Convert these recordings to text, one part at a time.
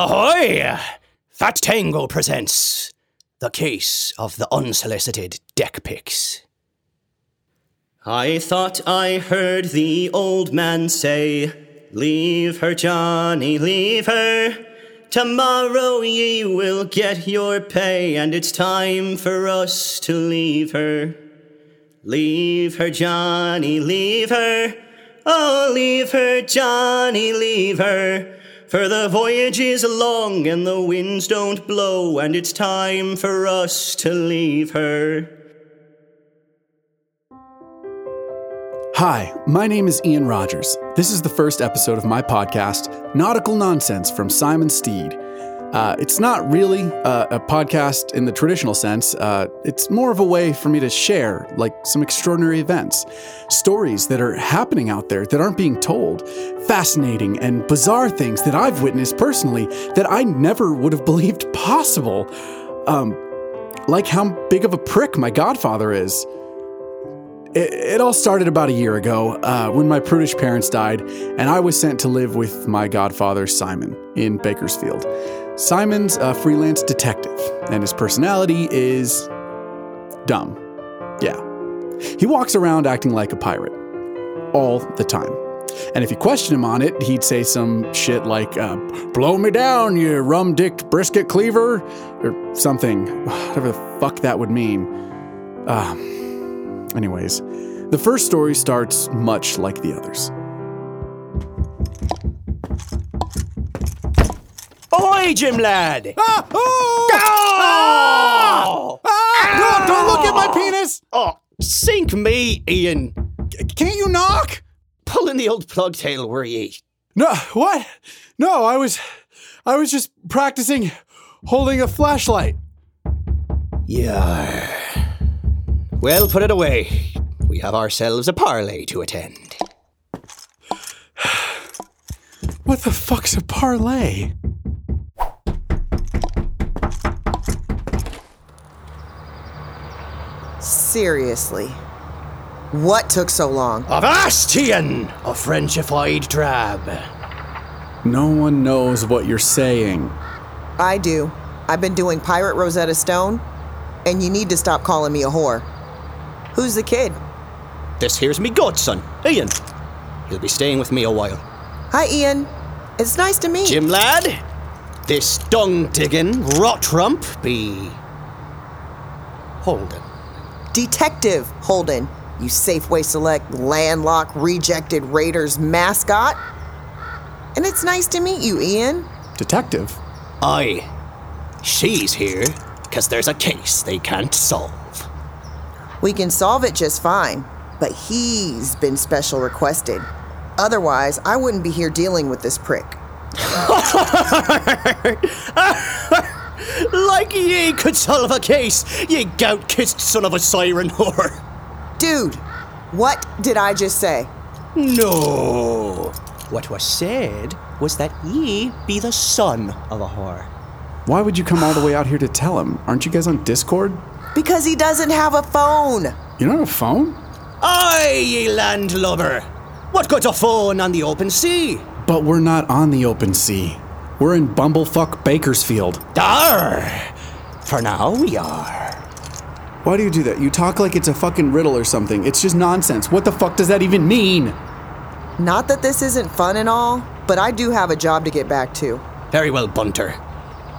Ahoy! Fat Tango presents the case of the unsolicited deck pics. I thought I heard the old man say, Leave her, Johnny, leave her. Tomorrow ye will get your pay, and it's time for us to leave her. Leave her, Johnny, leave her. Oh, leave her, Johnny, leave her. For the voyage is long and the winds don't blow, and it's time for us to leave her. Hi, my name is Ian Rogers. This is the first episode of my podcast, Nautical Nonsense from Simon Steed. Uh, it's not really uh, a podcast in the traditional sense. Uh, it's more of a way for me to share, like some extraordinary events, stories that are happening out there that aren't being told, fascinating and bizarre things that I've witnessed personally that I never would have believed possible. Um, like how big of a prick my godfather is. It, it, all started about a year ago uh, when my prudish parents died, and I was sent to live with my godfather, Simon, in Bakersfield. Simon's a freelance detective, and his personality is dumb. Yeah. He walks around acting like a pirate all the time. And if you question him on it, he'd say some shit like, uh, Blow me down, you rum dicked brisket cleaver, or something. Whatever the fuck that would mean. Uh, anyways, the first story starts much like the others. Ahoy, Jim lad! Ah! Oh! Ah! Ah! No, don't look at my penis! Oh, sink me, Ian. Can't you knock? Pulling the old plug tail, were ye? No, what? No, I was, I was just practicing holding a flashlight. Yeah. Well, put it away. We have ourselves a parlay to attend. What the fuck's a parlay? Seriously. What took so long? Avastian, a Frenchified drab. No one knows what you're saying. I do. I've been doing Pirate Rosetta Stone, and you need to stop calling me a whore. Who's the kid? This here's me godson, Ian. He'll be staying with me a while. Hi, Ian. It's nice to meet you. Jim lad, this dung digging rot rump be Holden. Detective Holden, you Safeway Select landlocked rejected Raiders mascot. And it's nice to meet you, Ian. Detective? Aye. She's here because there's a case they can't solve. We can solve it just fine, but he's been special requested. Otherwise, I wouldn't be here dealing with this prick. like ye could solve a case, ye gout kissed son of a siren whore. Dude, what did I just say? No. What was said was that ye be the son of a whore. Why would you come all the way out here to tell him? Aren't you guys on Discord? Because he doesn't have a phone. You don't have a phone? Aye, ye landlubber. What good's a phone on the open sea? But we're not on the open sea. We're in Bumblefuck Bakersfield. Dar! For now, we are. Why do you do that? You talk like it's a fucking riddle or something. It's just nonsense. What the fuck does that even mean? Not that this isn't fun and all, but I do have a job to get back to. Very well, Bunter.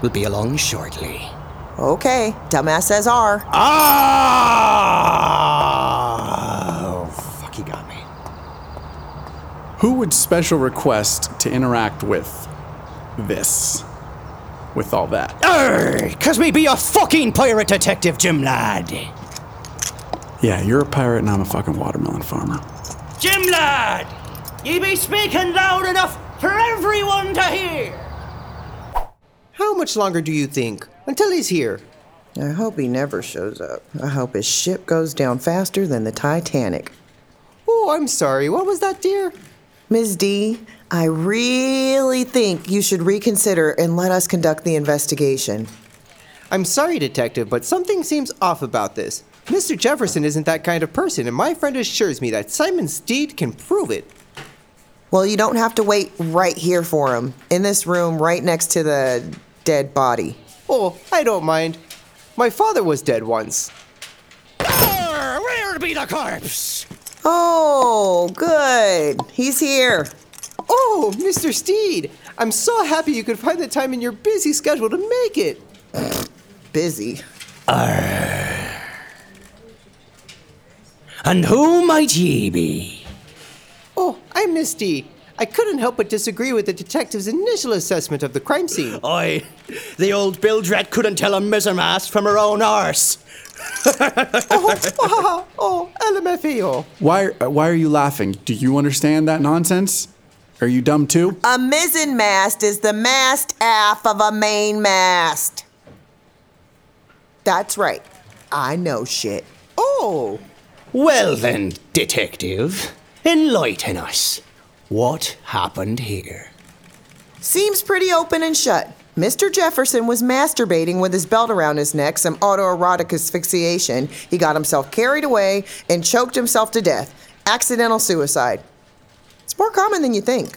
We'll be along shortly. Okay, dumbass says R. Ah! Oh, fuck, he got me. Who would special request to interact with this? With all that? Arr! Cause me be a fucking pirate detective, Jim lad. Yeah, you're a pirate and I'm a fucking watermelon farmer. Jim lad! Ye be speaking loud enough for everyone to hear! How much longer do you think? Until he's here. I hope he never shows up. I hope his ship goes down faster than the Titanic. Oh, I'm sorry. What was that, dear? Ms. D, I really think you should reconsider and let us conduct the investigation. I'm sorry, Detective, but something seems off about this. Mr. Jefferson isn't that kind of person, and my friend assures me that Simon Steed can prove it. Well, you don't have to wait right here for him. In this room, right next to the dead body. Oh, I don't mind. My father was dead once. Arr, where be the corpse? Oh, good. He's here. Oh, Mr. Steed, I'm so happy you could find the time in your busy schedule to make it. Busy. And who might ye be? Oh, I'm Misty. I couldn't help but disagree with the detective's initial assessment of the crime scene. Oi, the old bilge-rat couldn't tell a mizzenmast from her own arse. oh, oh, LMFAO. Why, uh, why are you laughing? Do you understand that nonsense? Are you dumb too? A mizzenmast is the mast aft of a mainmast. That's right. I know shit. Oh, Well then, detective, enlighten us. What happened here? Seems pretty open and shut. Mr. Jefferson was masturbating with his belt around his neck, some autoerotic asphyxiation. He got himself carried away and choked himself to death. Accidental suicide. It's more common than you think.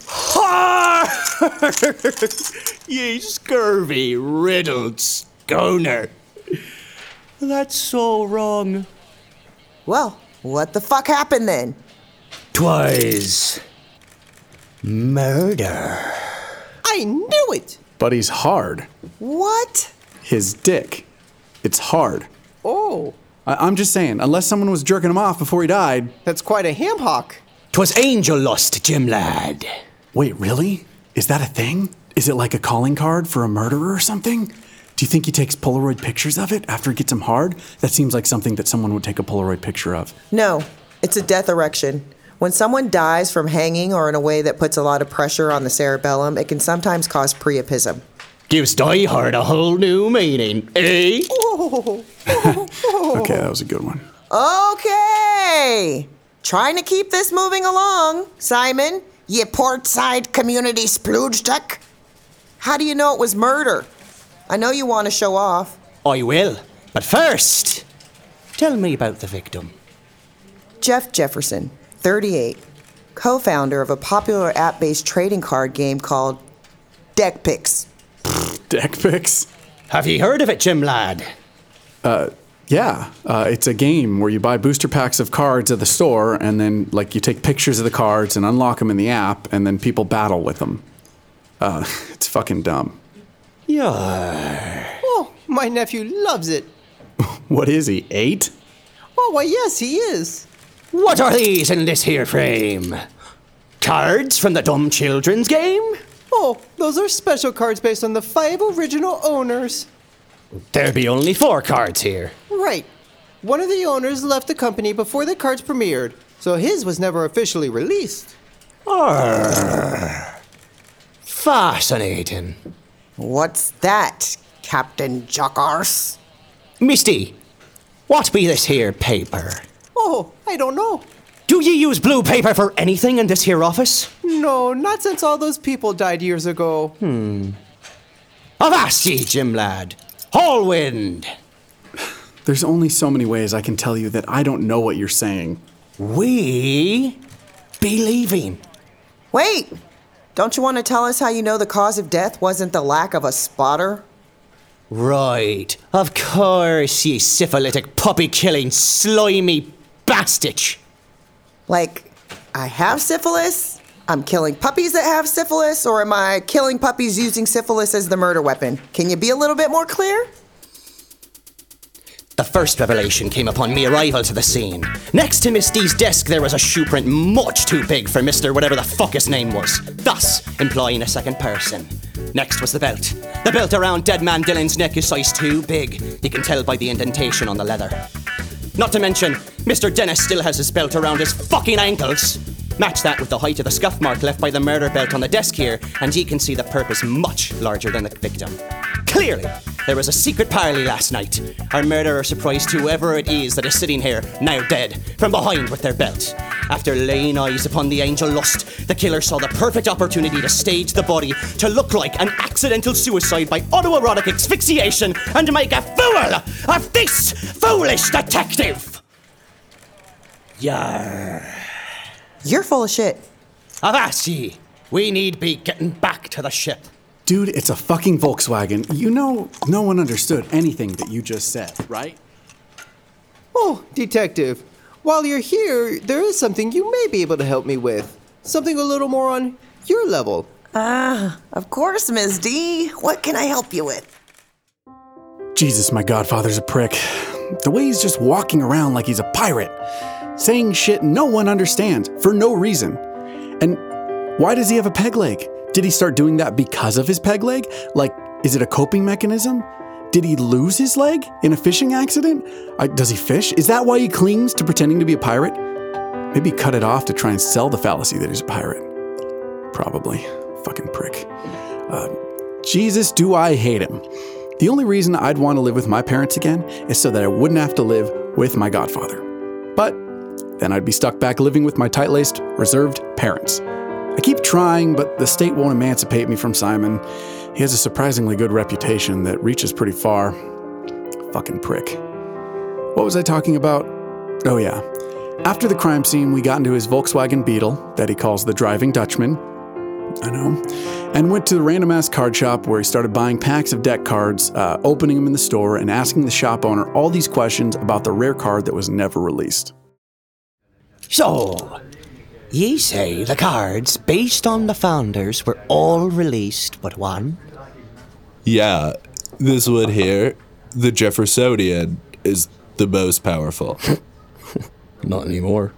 Ye scurvy, riddled sconer. That's so wrong. Well, what the fuck happened then? Twas murder. I knew it. But he's hard. What? His dick. It's hard. Oh, I- I'm just saying, unless someone was jerking him off before he died. that's quite a ham hock. Twas angel lust, Jim lad. Wait, really? Is that a thing? Is it like a calling card for a murderer or something? Do you think he takes Polaroid pictures of it after it gets him hard? That seems like something that someone would take a Polaroid picture of. No, it's a death erection. When someone dies from hanging or in a way that puts a lot of pressure on the cerebellum, it can sometimes cause priapism. Gives Die Hard a whole new meaning, eh? Okay, that was a good one. Okay. Trying to keep this moving along, Simon. Ye portside community splooge duck. How do you know it was murder? I know you want to show off. I will. But first, tell me about the victim. Jeff Jefferson, 38, co founder of a popular app based trading card game called Deck Picks. Deck pics? Have you heard of it, Jim lad? Uh, yeah, uh, it's a game where you buy booster packs of cards at the store, and then like you take pictures of the cards and unlock them in the app, and then people battle with them. Uh, it's fucking dumb. Yeah. Oh, my nephew loves it. What is he? Eight? Oh, why, yes, he is. What are these in this here frame? Cards from the dumb children's game? Oh, those are special cards based on the five original owners. There be only four cards here. Right. One of the owners left the company before the cards premiered, so his was never officially released. Fascinating. What's that, Captain Jockars? Misty, what be this here paper? Oh, I don't know. Do ye use blue paper for anything in this here office? No, not since all those people died years ago. Hmm. Avast ye, Jim lad. Hallwind. There's only so many ways I can tell you that I don't know what you're saying. We be leaving. Wait! Don't you want to tell us how you know the cause of death wasn't the lack of a spotter? Right. Of course, ye syphilitic puppy killing slimy bastich. Like, I have syphilis? I'm killing puppies that have syphilis? Or am I killing puppies using syphilis as the murder weapon? Can you be a little bit more clear? The first revelation came upon me arrival to the scene. Next to Misty's desk, there was a shoe print much too big for Mr. whatever the fuck his name was, thus implying a second person. Next was the belt. The belt around dead man Dylan's neck is size too big. You can tell by the indentation on the leather. Not to mention, Mr. Dennis still has his belt around his fucking ankles. Match that with the height of the scuff mark left by the murder belt on the desk here, and ye can see the purpose much larger than the victim. Clearly, there was a secret parley last night. Our murderer surprised whoever it is that is sitting here, now dead, from behind with their belt. After laying eyes upon the angel lust, the killer saw the perfect opportunity to stage the body to look like an accidental suicide by autoerotic asphyxiation and make a fool of this foolish detective. Yar. You're full of shit. Avast ye! We need be getting back to the ship. Dude, it's a fucking Volkswagen. You know, no one understood anything that you just said, right? Oh, detective. While you're here, there is something you may be able to help me with. Something a little more on your level. Ah, of course, Ms. D. What can I help you with? Jesus, my godfather's a prick. The way he's just walking around like he's a pirate, saying shit no one understands for no reason. And why does he have a peg leg? Did he start doing that because of his peg leg? Like, is it a coping mechanism? Did he lose his leg in a fishing accident? Does he fish? Is that why he clings to pretending to be a pirate? Maybe cut it off to try and sell the fallacy that he's a pirate. Probably. Fucking prick. Uh, Jesus, do I hate him. The only reason I'd want to live with my parents again is so that I wouldn't have to live with my godfather. But then I'd be stuck back living with my tight laced, reserved parents. I keep trying, but the state won't emancipate me from Simon. He has a surprisingly good reputation that reaches pretty far. Fucking prick. What was I talking about? Oh, yeah. After the crime scene, we got into his Volkswagen Beetle that he calls the Driving Dutchman. I know. And went to the random ass card shop where he started buying packs of deck cards, uh, opening them in the store, and asking the shop owner all these questions about the rare card that was never released. So, ye say the cards based on the founders were all released but one? Yeah, this one here, the Jeffersonian, is the most powerful. Not anymore.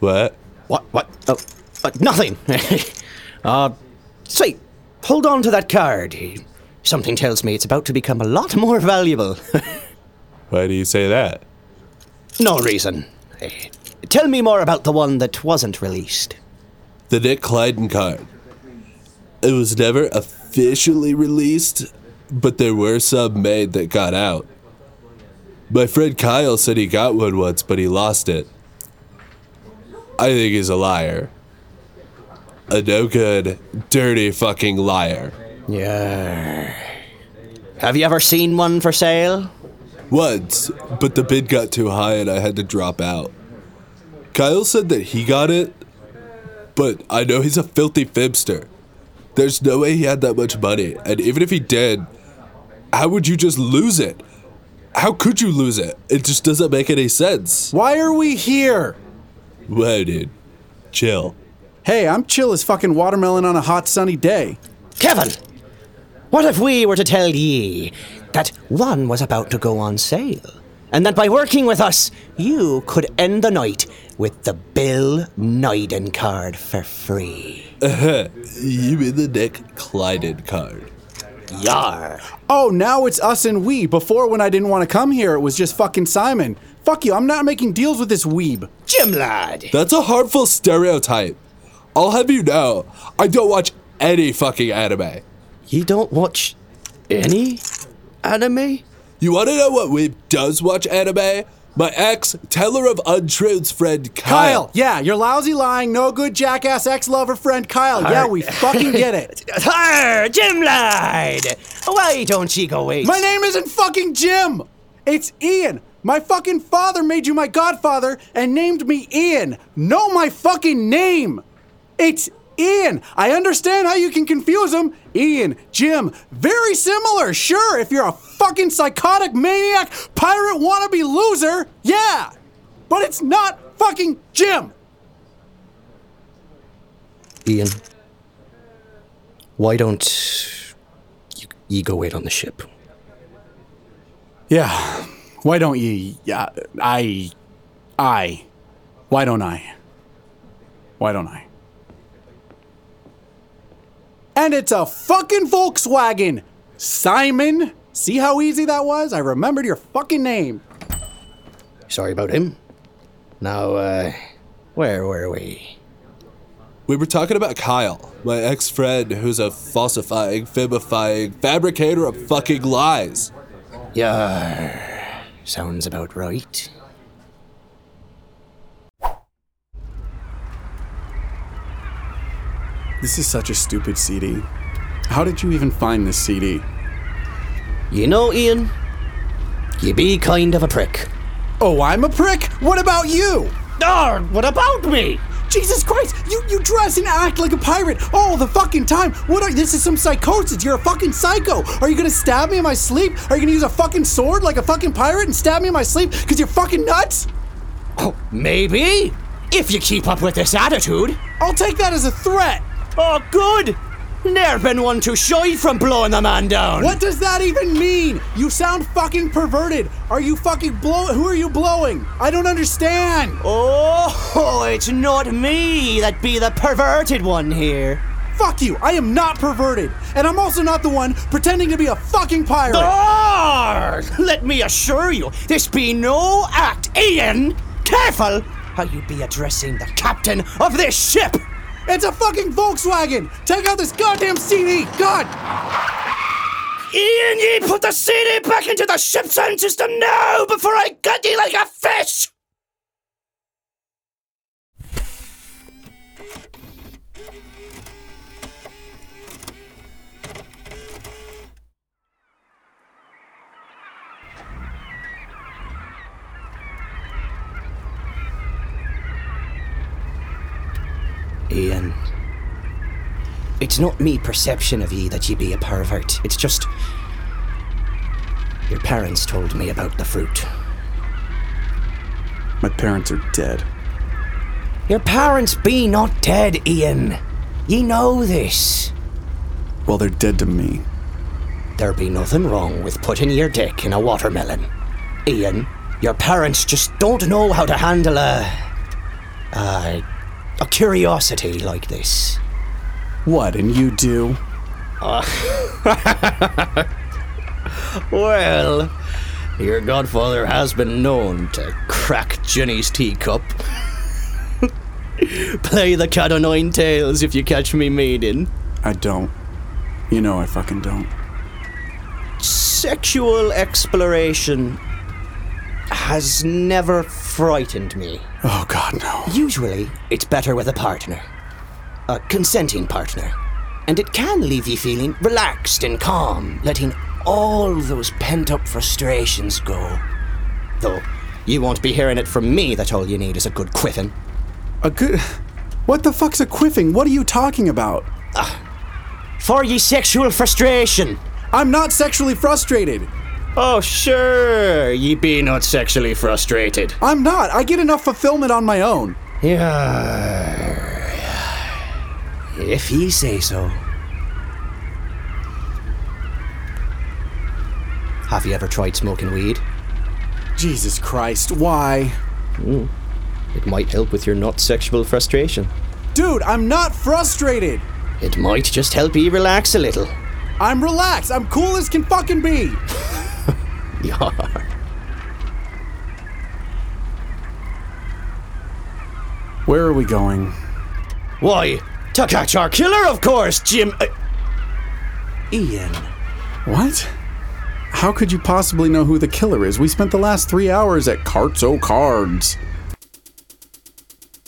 what? What? What? Oh, uh, nothing. uh, say, hold on to that card. Something tells me it's about to become a lot more valuable. Why do you say that? no reason. Tell me more about the one that wasn't released. The Nick Clyden card. It was never officially released, but there were some made that got out. My friend Kyle said he got one once, but he lost it. I think he's a liar. A no good, dirty fucking liar. Yeah. Have you ever seen one for sale? Once, but the bid got too high and I had to drop out. Kyle said that he got it, but I know he's a filthy fibster. There's no way he had that much money, and even if he did, how would you just lose it? How could you lose it? It just doesn't make any sense. Why are we here? Whoa, dude. Chill. Hey, I'm chill as fucking watermelon on a hot sunny day. Kevin! What if we were to tell ye that one was about to go on sale? And that by working with us, you could end the night with the Bill Nyden card for free. Uh-huh. You mean the Nick Clyden card? Yar. Oh, now it's us and we. Before, when I didn't want to come here, it was just fucking Simon. Fuck you, I'm not making deals with this weeb. Jim lad. That's a harmful stereotype. I'll have you know, I don't watch any fucking anime. You don't watch any anime? You want to know what Weeb does watch anime? My ex, teller of untruths friend Kyle. Kyle, yeah, you're lousy lying, no good jackass ex lover friend Kyle. Yeah, we fucking get it. Arr, Jim lied. Why don't ye go wait? My name isn't fucking Jim. It's Ian. My fucking father made you my godfather and named me Ian. Know my fucking name. It's Ian. I understand how you can confuse them. Ian, Jim, very similar. Sure, if you're a fucking psychotic maniac, pirate wannabe loser, yeah. But it's not fucking Jim. Ian, why don't you, you go wait on the ship? Yeah. Why don't you? Yeah, I. I. Why don't I? Why don't I? And it's a fucking Volkswagen! Simon! See how easy that was? I remembered your fucking name. Sorry about him. Now, uh, where were we? We were talking about Kyle, my ex friend who's a falsifying, fibifying, fabricator of fucking lies. Yeah, sounds about right. This is such a stupid CD. How did you even find this CD? You know, Ian, you be kind of a prick. Oh, I'm a prick? What about you? Ah, what about me? Jesus Christ! You you dress and act like a pirate all the fucking time. What are this is some psychosis. You're a fucking psycho. Are you gonna stab me in my sleep? Are you gonna use a fucking sword like a fucking pirate and stab me in my sleep because you're fucking nuts? Oh, maybe. If you keep up with this attitude. I'll take that as a threat. Oh, good. Ne'er been one too shy from blowing the man down. What does that even mean? You sound fucking perverted. Are you fucking blow? Who are you blowing? I don't understand. Oh, it's not me that be the perverted one here. Fuck you. I am not perverted, and I'm also not the one pretending to be a fucking pirate. Arr! Let me assure you, this be no act, Ian. Careful how you be addressing the captain of this ship. It's a fucking Volkswagen. Take out this goddamn CD. God. Ian, ye put the CD back into the ship sound system now before I gut ye like a fish! Ian. It's not me perception of ye that ye be a pervert. It's just. Your parents told me about the fruit. My parents are dead. Your parents be not dead, Ian. Ye know this. Well, they're dead to me. There be nothing wrong with putting your dick in a watermelon. Ian, your parents just don't know how to handle a. a. a curiosity like this. What, and you do? Uh, well, your godfather has been known to crack Jenny's teacup. Play the cat o' nine tails if you catch me meaning. I don't. You know I fucking don't. Sexual exploration has never frightened me. Oh god, no. Usually, it's better with a partner, a consenting partner, and it can leave you feeling relaxed and calm, letting all those pent up frustrations go. Though, you won't be hearing it from me that all you need is a good quiffin. A good. What the fuck's a quiffing? What are you talking about? Ah, for ye sexual frustration! I'm not sexually frustrated. Oh, sure, ye be not sexually frustrated. I'm not. I get enough fulfillment on my own. Yeah. If ye say so. Have you ever tried smoking weed? Jesus Christ, why? Hmm. It might help with your not sexual frustration. Dude, I'm not frustrated. It might just help you relax a little. I'm relaxed. I'm cool as can fucking be. You are. Where are we going? Why, to catch our killer, of course, Jim. Uh, Ian. What? How could you possibly know who the killer is? We spent the last three hours at Carts O Cards.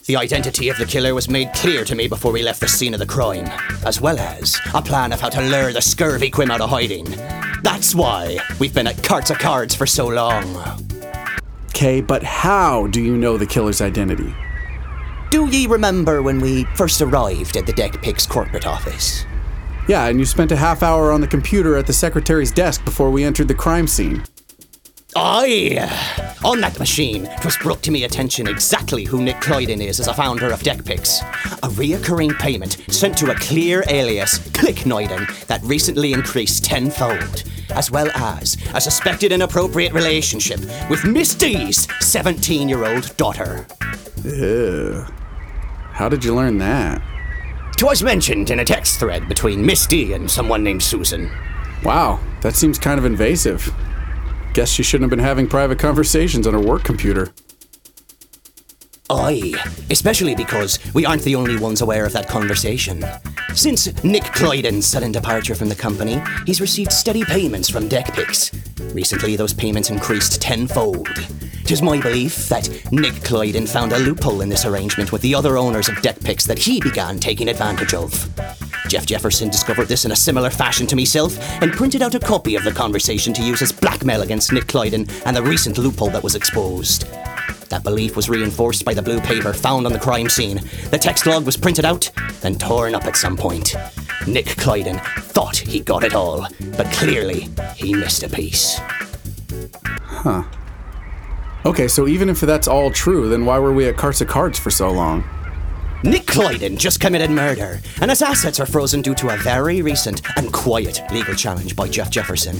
The identity of the killer was made clear to me before we left the scene of the crime, as well as a plan of how to lure the scurvy Quim out of hiding. That's why we've been at Carts of Cards for so long. Okay, but how do you know the killer's identity? Do ye remember when we first arrived at the Deck Picks corporate office? Yeah, and you spent a half hour on the computer at the secretary's desk before we entered the crime scene. Aye! On that machine, 'twas brought to me attention exactly who Nick Clyden is as a founder of DeckPix. A reoccurring payment sent to a clear alias, Clicknoiden, that recently increased tenfold, as well as a suspected inappropriate relationship with Miss D's 17 year old daughter. Ew. How did you learn that? 'Twas mentioned in a text thread between Miss D and someone named Susan. Wow, that seems kind of invasive. Guess she shouldn't have been having private conversations on her work computer. Aye, especially because we aren't the only ones aware of that conversation. Since Nick Clyden's sudden departure from the company, he's received steady payments from DeckPix. Recently, those payments increased tenfold. Tis my belief that Nick Clyden found a loophole in this arrangement with the other owners of DeckPix that he began taking advantage of. Jeff Jefferson discovered this in a similar fashion to myself and printed out a copy of the conversation to use as blackmail against Nick Clyden and the recent loophole that was exposed. That belief was reinforced by the blue paper found on the crime scene. The text log was printed out, then torn up at some point. Nick Clyden thought he got it all, but clearly he missed a piece. Huh. Okay, so even if that's all true, then why were we at Carts of Cards for so long? Nick Clyden just committed murder, and his assets are frozen due to a very recent and quiet legal challenge by Jeff Jefferson.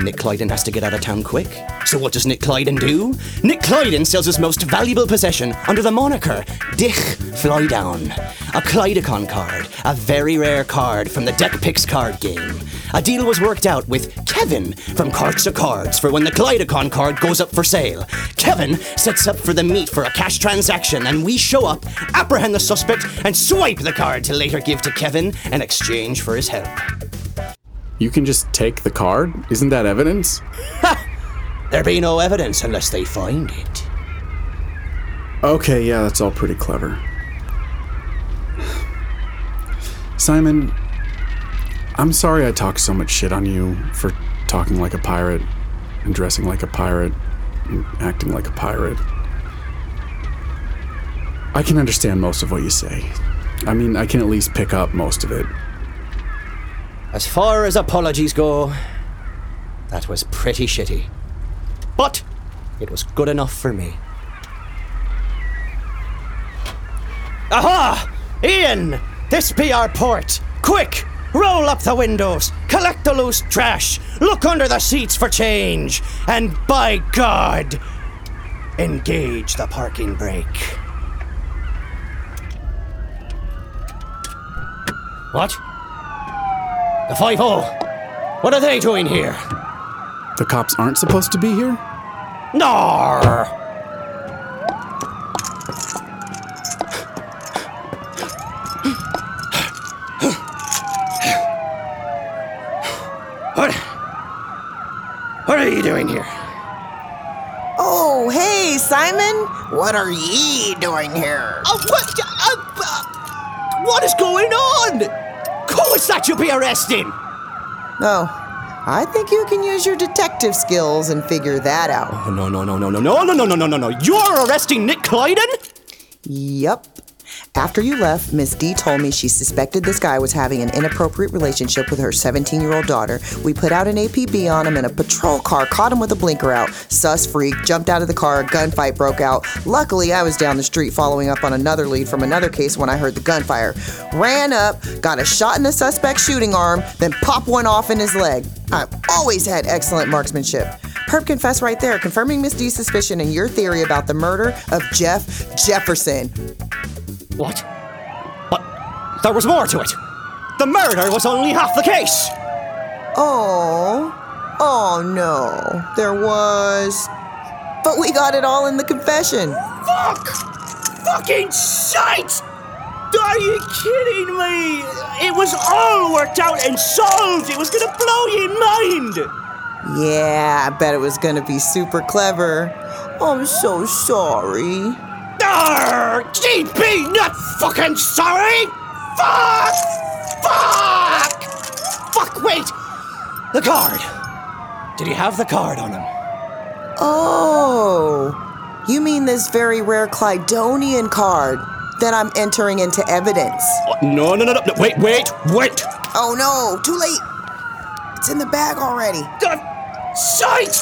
Nick Clyden has to get out of town quick. So what does Nick Clyden do? Nick Clyden sells his most valuable possession under the moniker Dich Flydown. A Clydecon card, a very rare card from the Deck Picks card game. A deal was worked out with Kevin from Carts of Cards for when the Clydicon card goes up for sale. Kevin sets up for the meet for a cash transaction, and we show up, apprehend the suspect, and swipe the card to later give to Kevin in exchange for his help. You can just take the card? Isn't that evidence? Ha! There be no evidence unless they find it. Okay, yeah, that's all pretty clever. Simon, I'm sorry I talked so much shit on you for talking like a pirate and dressing like a pirate and acting like a pirate. I can understand most of what you say. I mean, I can at least pick up most of it. As far as apologies go, that was pretty shitty. But it was good enough for me. Aha! Ian! This be our port! Quick! Roll up the windows, collect the loose trash, look under the seats for change, and by God, engage the parking brake. What? The 5 What are they doing here? The cops aren't supposed to be here? Nar! What? What are you doing here? Oh, hey, Simon. What are ye doing here? Oh, what? Uh, uh, what is going on? Who is that you be arresting? Oh, I think you can use your detective skills and figure that out. Oh, no, no, no, no, no, no, no, no, no, no, no, no. You're arresting Nick Clyden? Yup. After you left, Miss D told me she suspected this guy was having an inappropriate relationship with her 17 year old daughter. We put out an APB on him, and a patrol car caught him with a blinker out. Sus freak jumped out of the car, a gunfight broke out. Luckily, I was down the street following up on another lead from another case when I heard the gunfire. Ran up, got a shot in the suspect's shooting arm, then popped one off in his leg. I've always had excellent marksmanship. Perp confessed right there, confirming Miss D's suspicion and your theory about the murder of Jeff Jefferson. What? But there was more to it. The murder was only half the case. Oh, oh no, there was. But we got it all in the confession. Fuck! Fucking shite! Are you kidding me? It was all worked out and solved. It was gonna blow your mind. Yeah, I bet it was gonna be super clever. I'm so sorry. Arr! GP, not fucking sorry! Fuck! Fuck! Fuck, wait! The card! Did he have the card on him? Oh, you mean this very rare Clydonian card that I'm entering into evidence? Oh, no, no, no, no, no, wait, wait, wait! Oh no, too late. It's in the bag already. Uh, shite!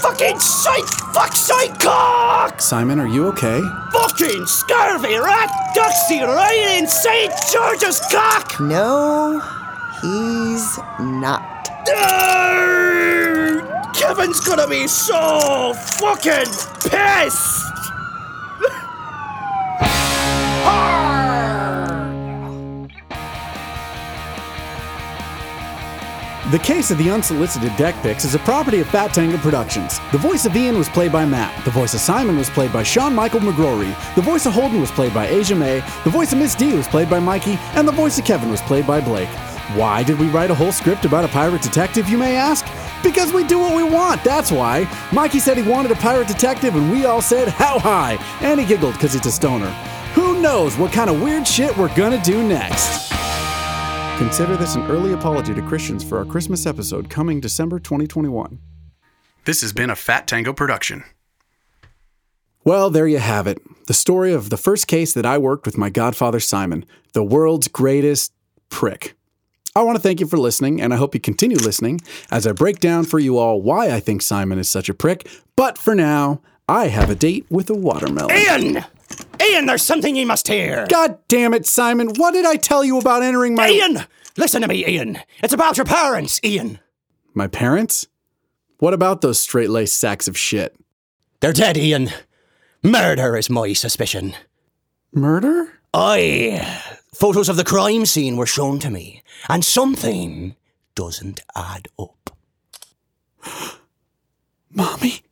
Fucking shite! Fuck shite cock! Simon, are you okay? Fucking scurvy rat ducksy right in St. George's cock! No, he's not. Arr! Kevin's gonna be so fucking pissed! The Case of the Unsolicited Deck Picks is a property of Fat Tango Productions. The voice of Ian was played by Matt. The voice of Simon was played by Sean Michael McGrory. The voice of Holden was played by Asia May. The voice of Miss D was played by Mikey. And the voice of Kevin was played by Blake. Why did we write a whole script about a pirate detective, you may ask? Because we do what we want, that's why. Mikey said he wanted a pirate detective, and we all said, How high? And he giggled because he's a stoner. Who knows what kind of weird shit we're gonna do next? Consider this an early apology to Christians for our Christmas episode coming December 2021. This has been a Fat Tango production. Well, there you have it. The story of the first case that I worked with my godfather Simon, the world's greatest prick. I want to thank you for listening, and I hope you continue listening as I break down for you all why I think Simon is such a prick. But for now, I have a date with a watermelon. Ian! Ian, there's something you must hear. God damn it, Simon. What did I tell you about entering my. Ian! Listen to me, Ian. It's about your parents, Ian. My parents? What about those straight laced sacks of shit? They're dead, Ian. Murder is my suspicion. Murder? Aye. Photos of the crime scene were shown to me, and something doesn't add up. Mommy?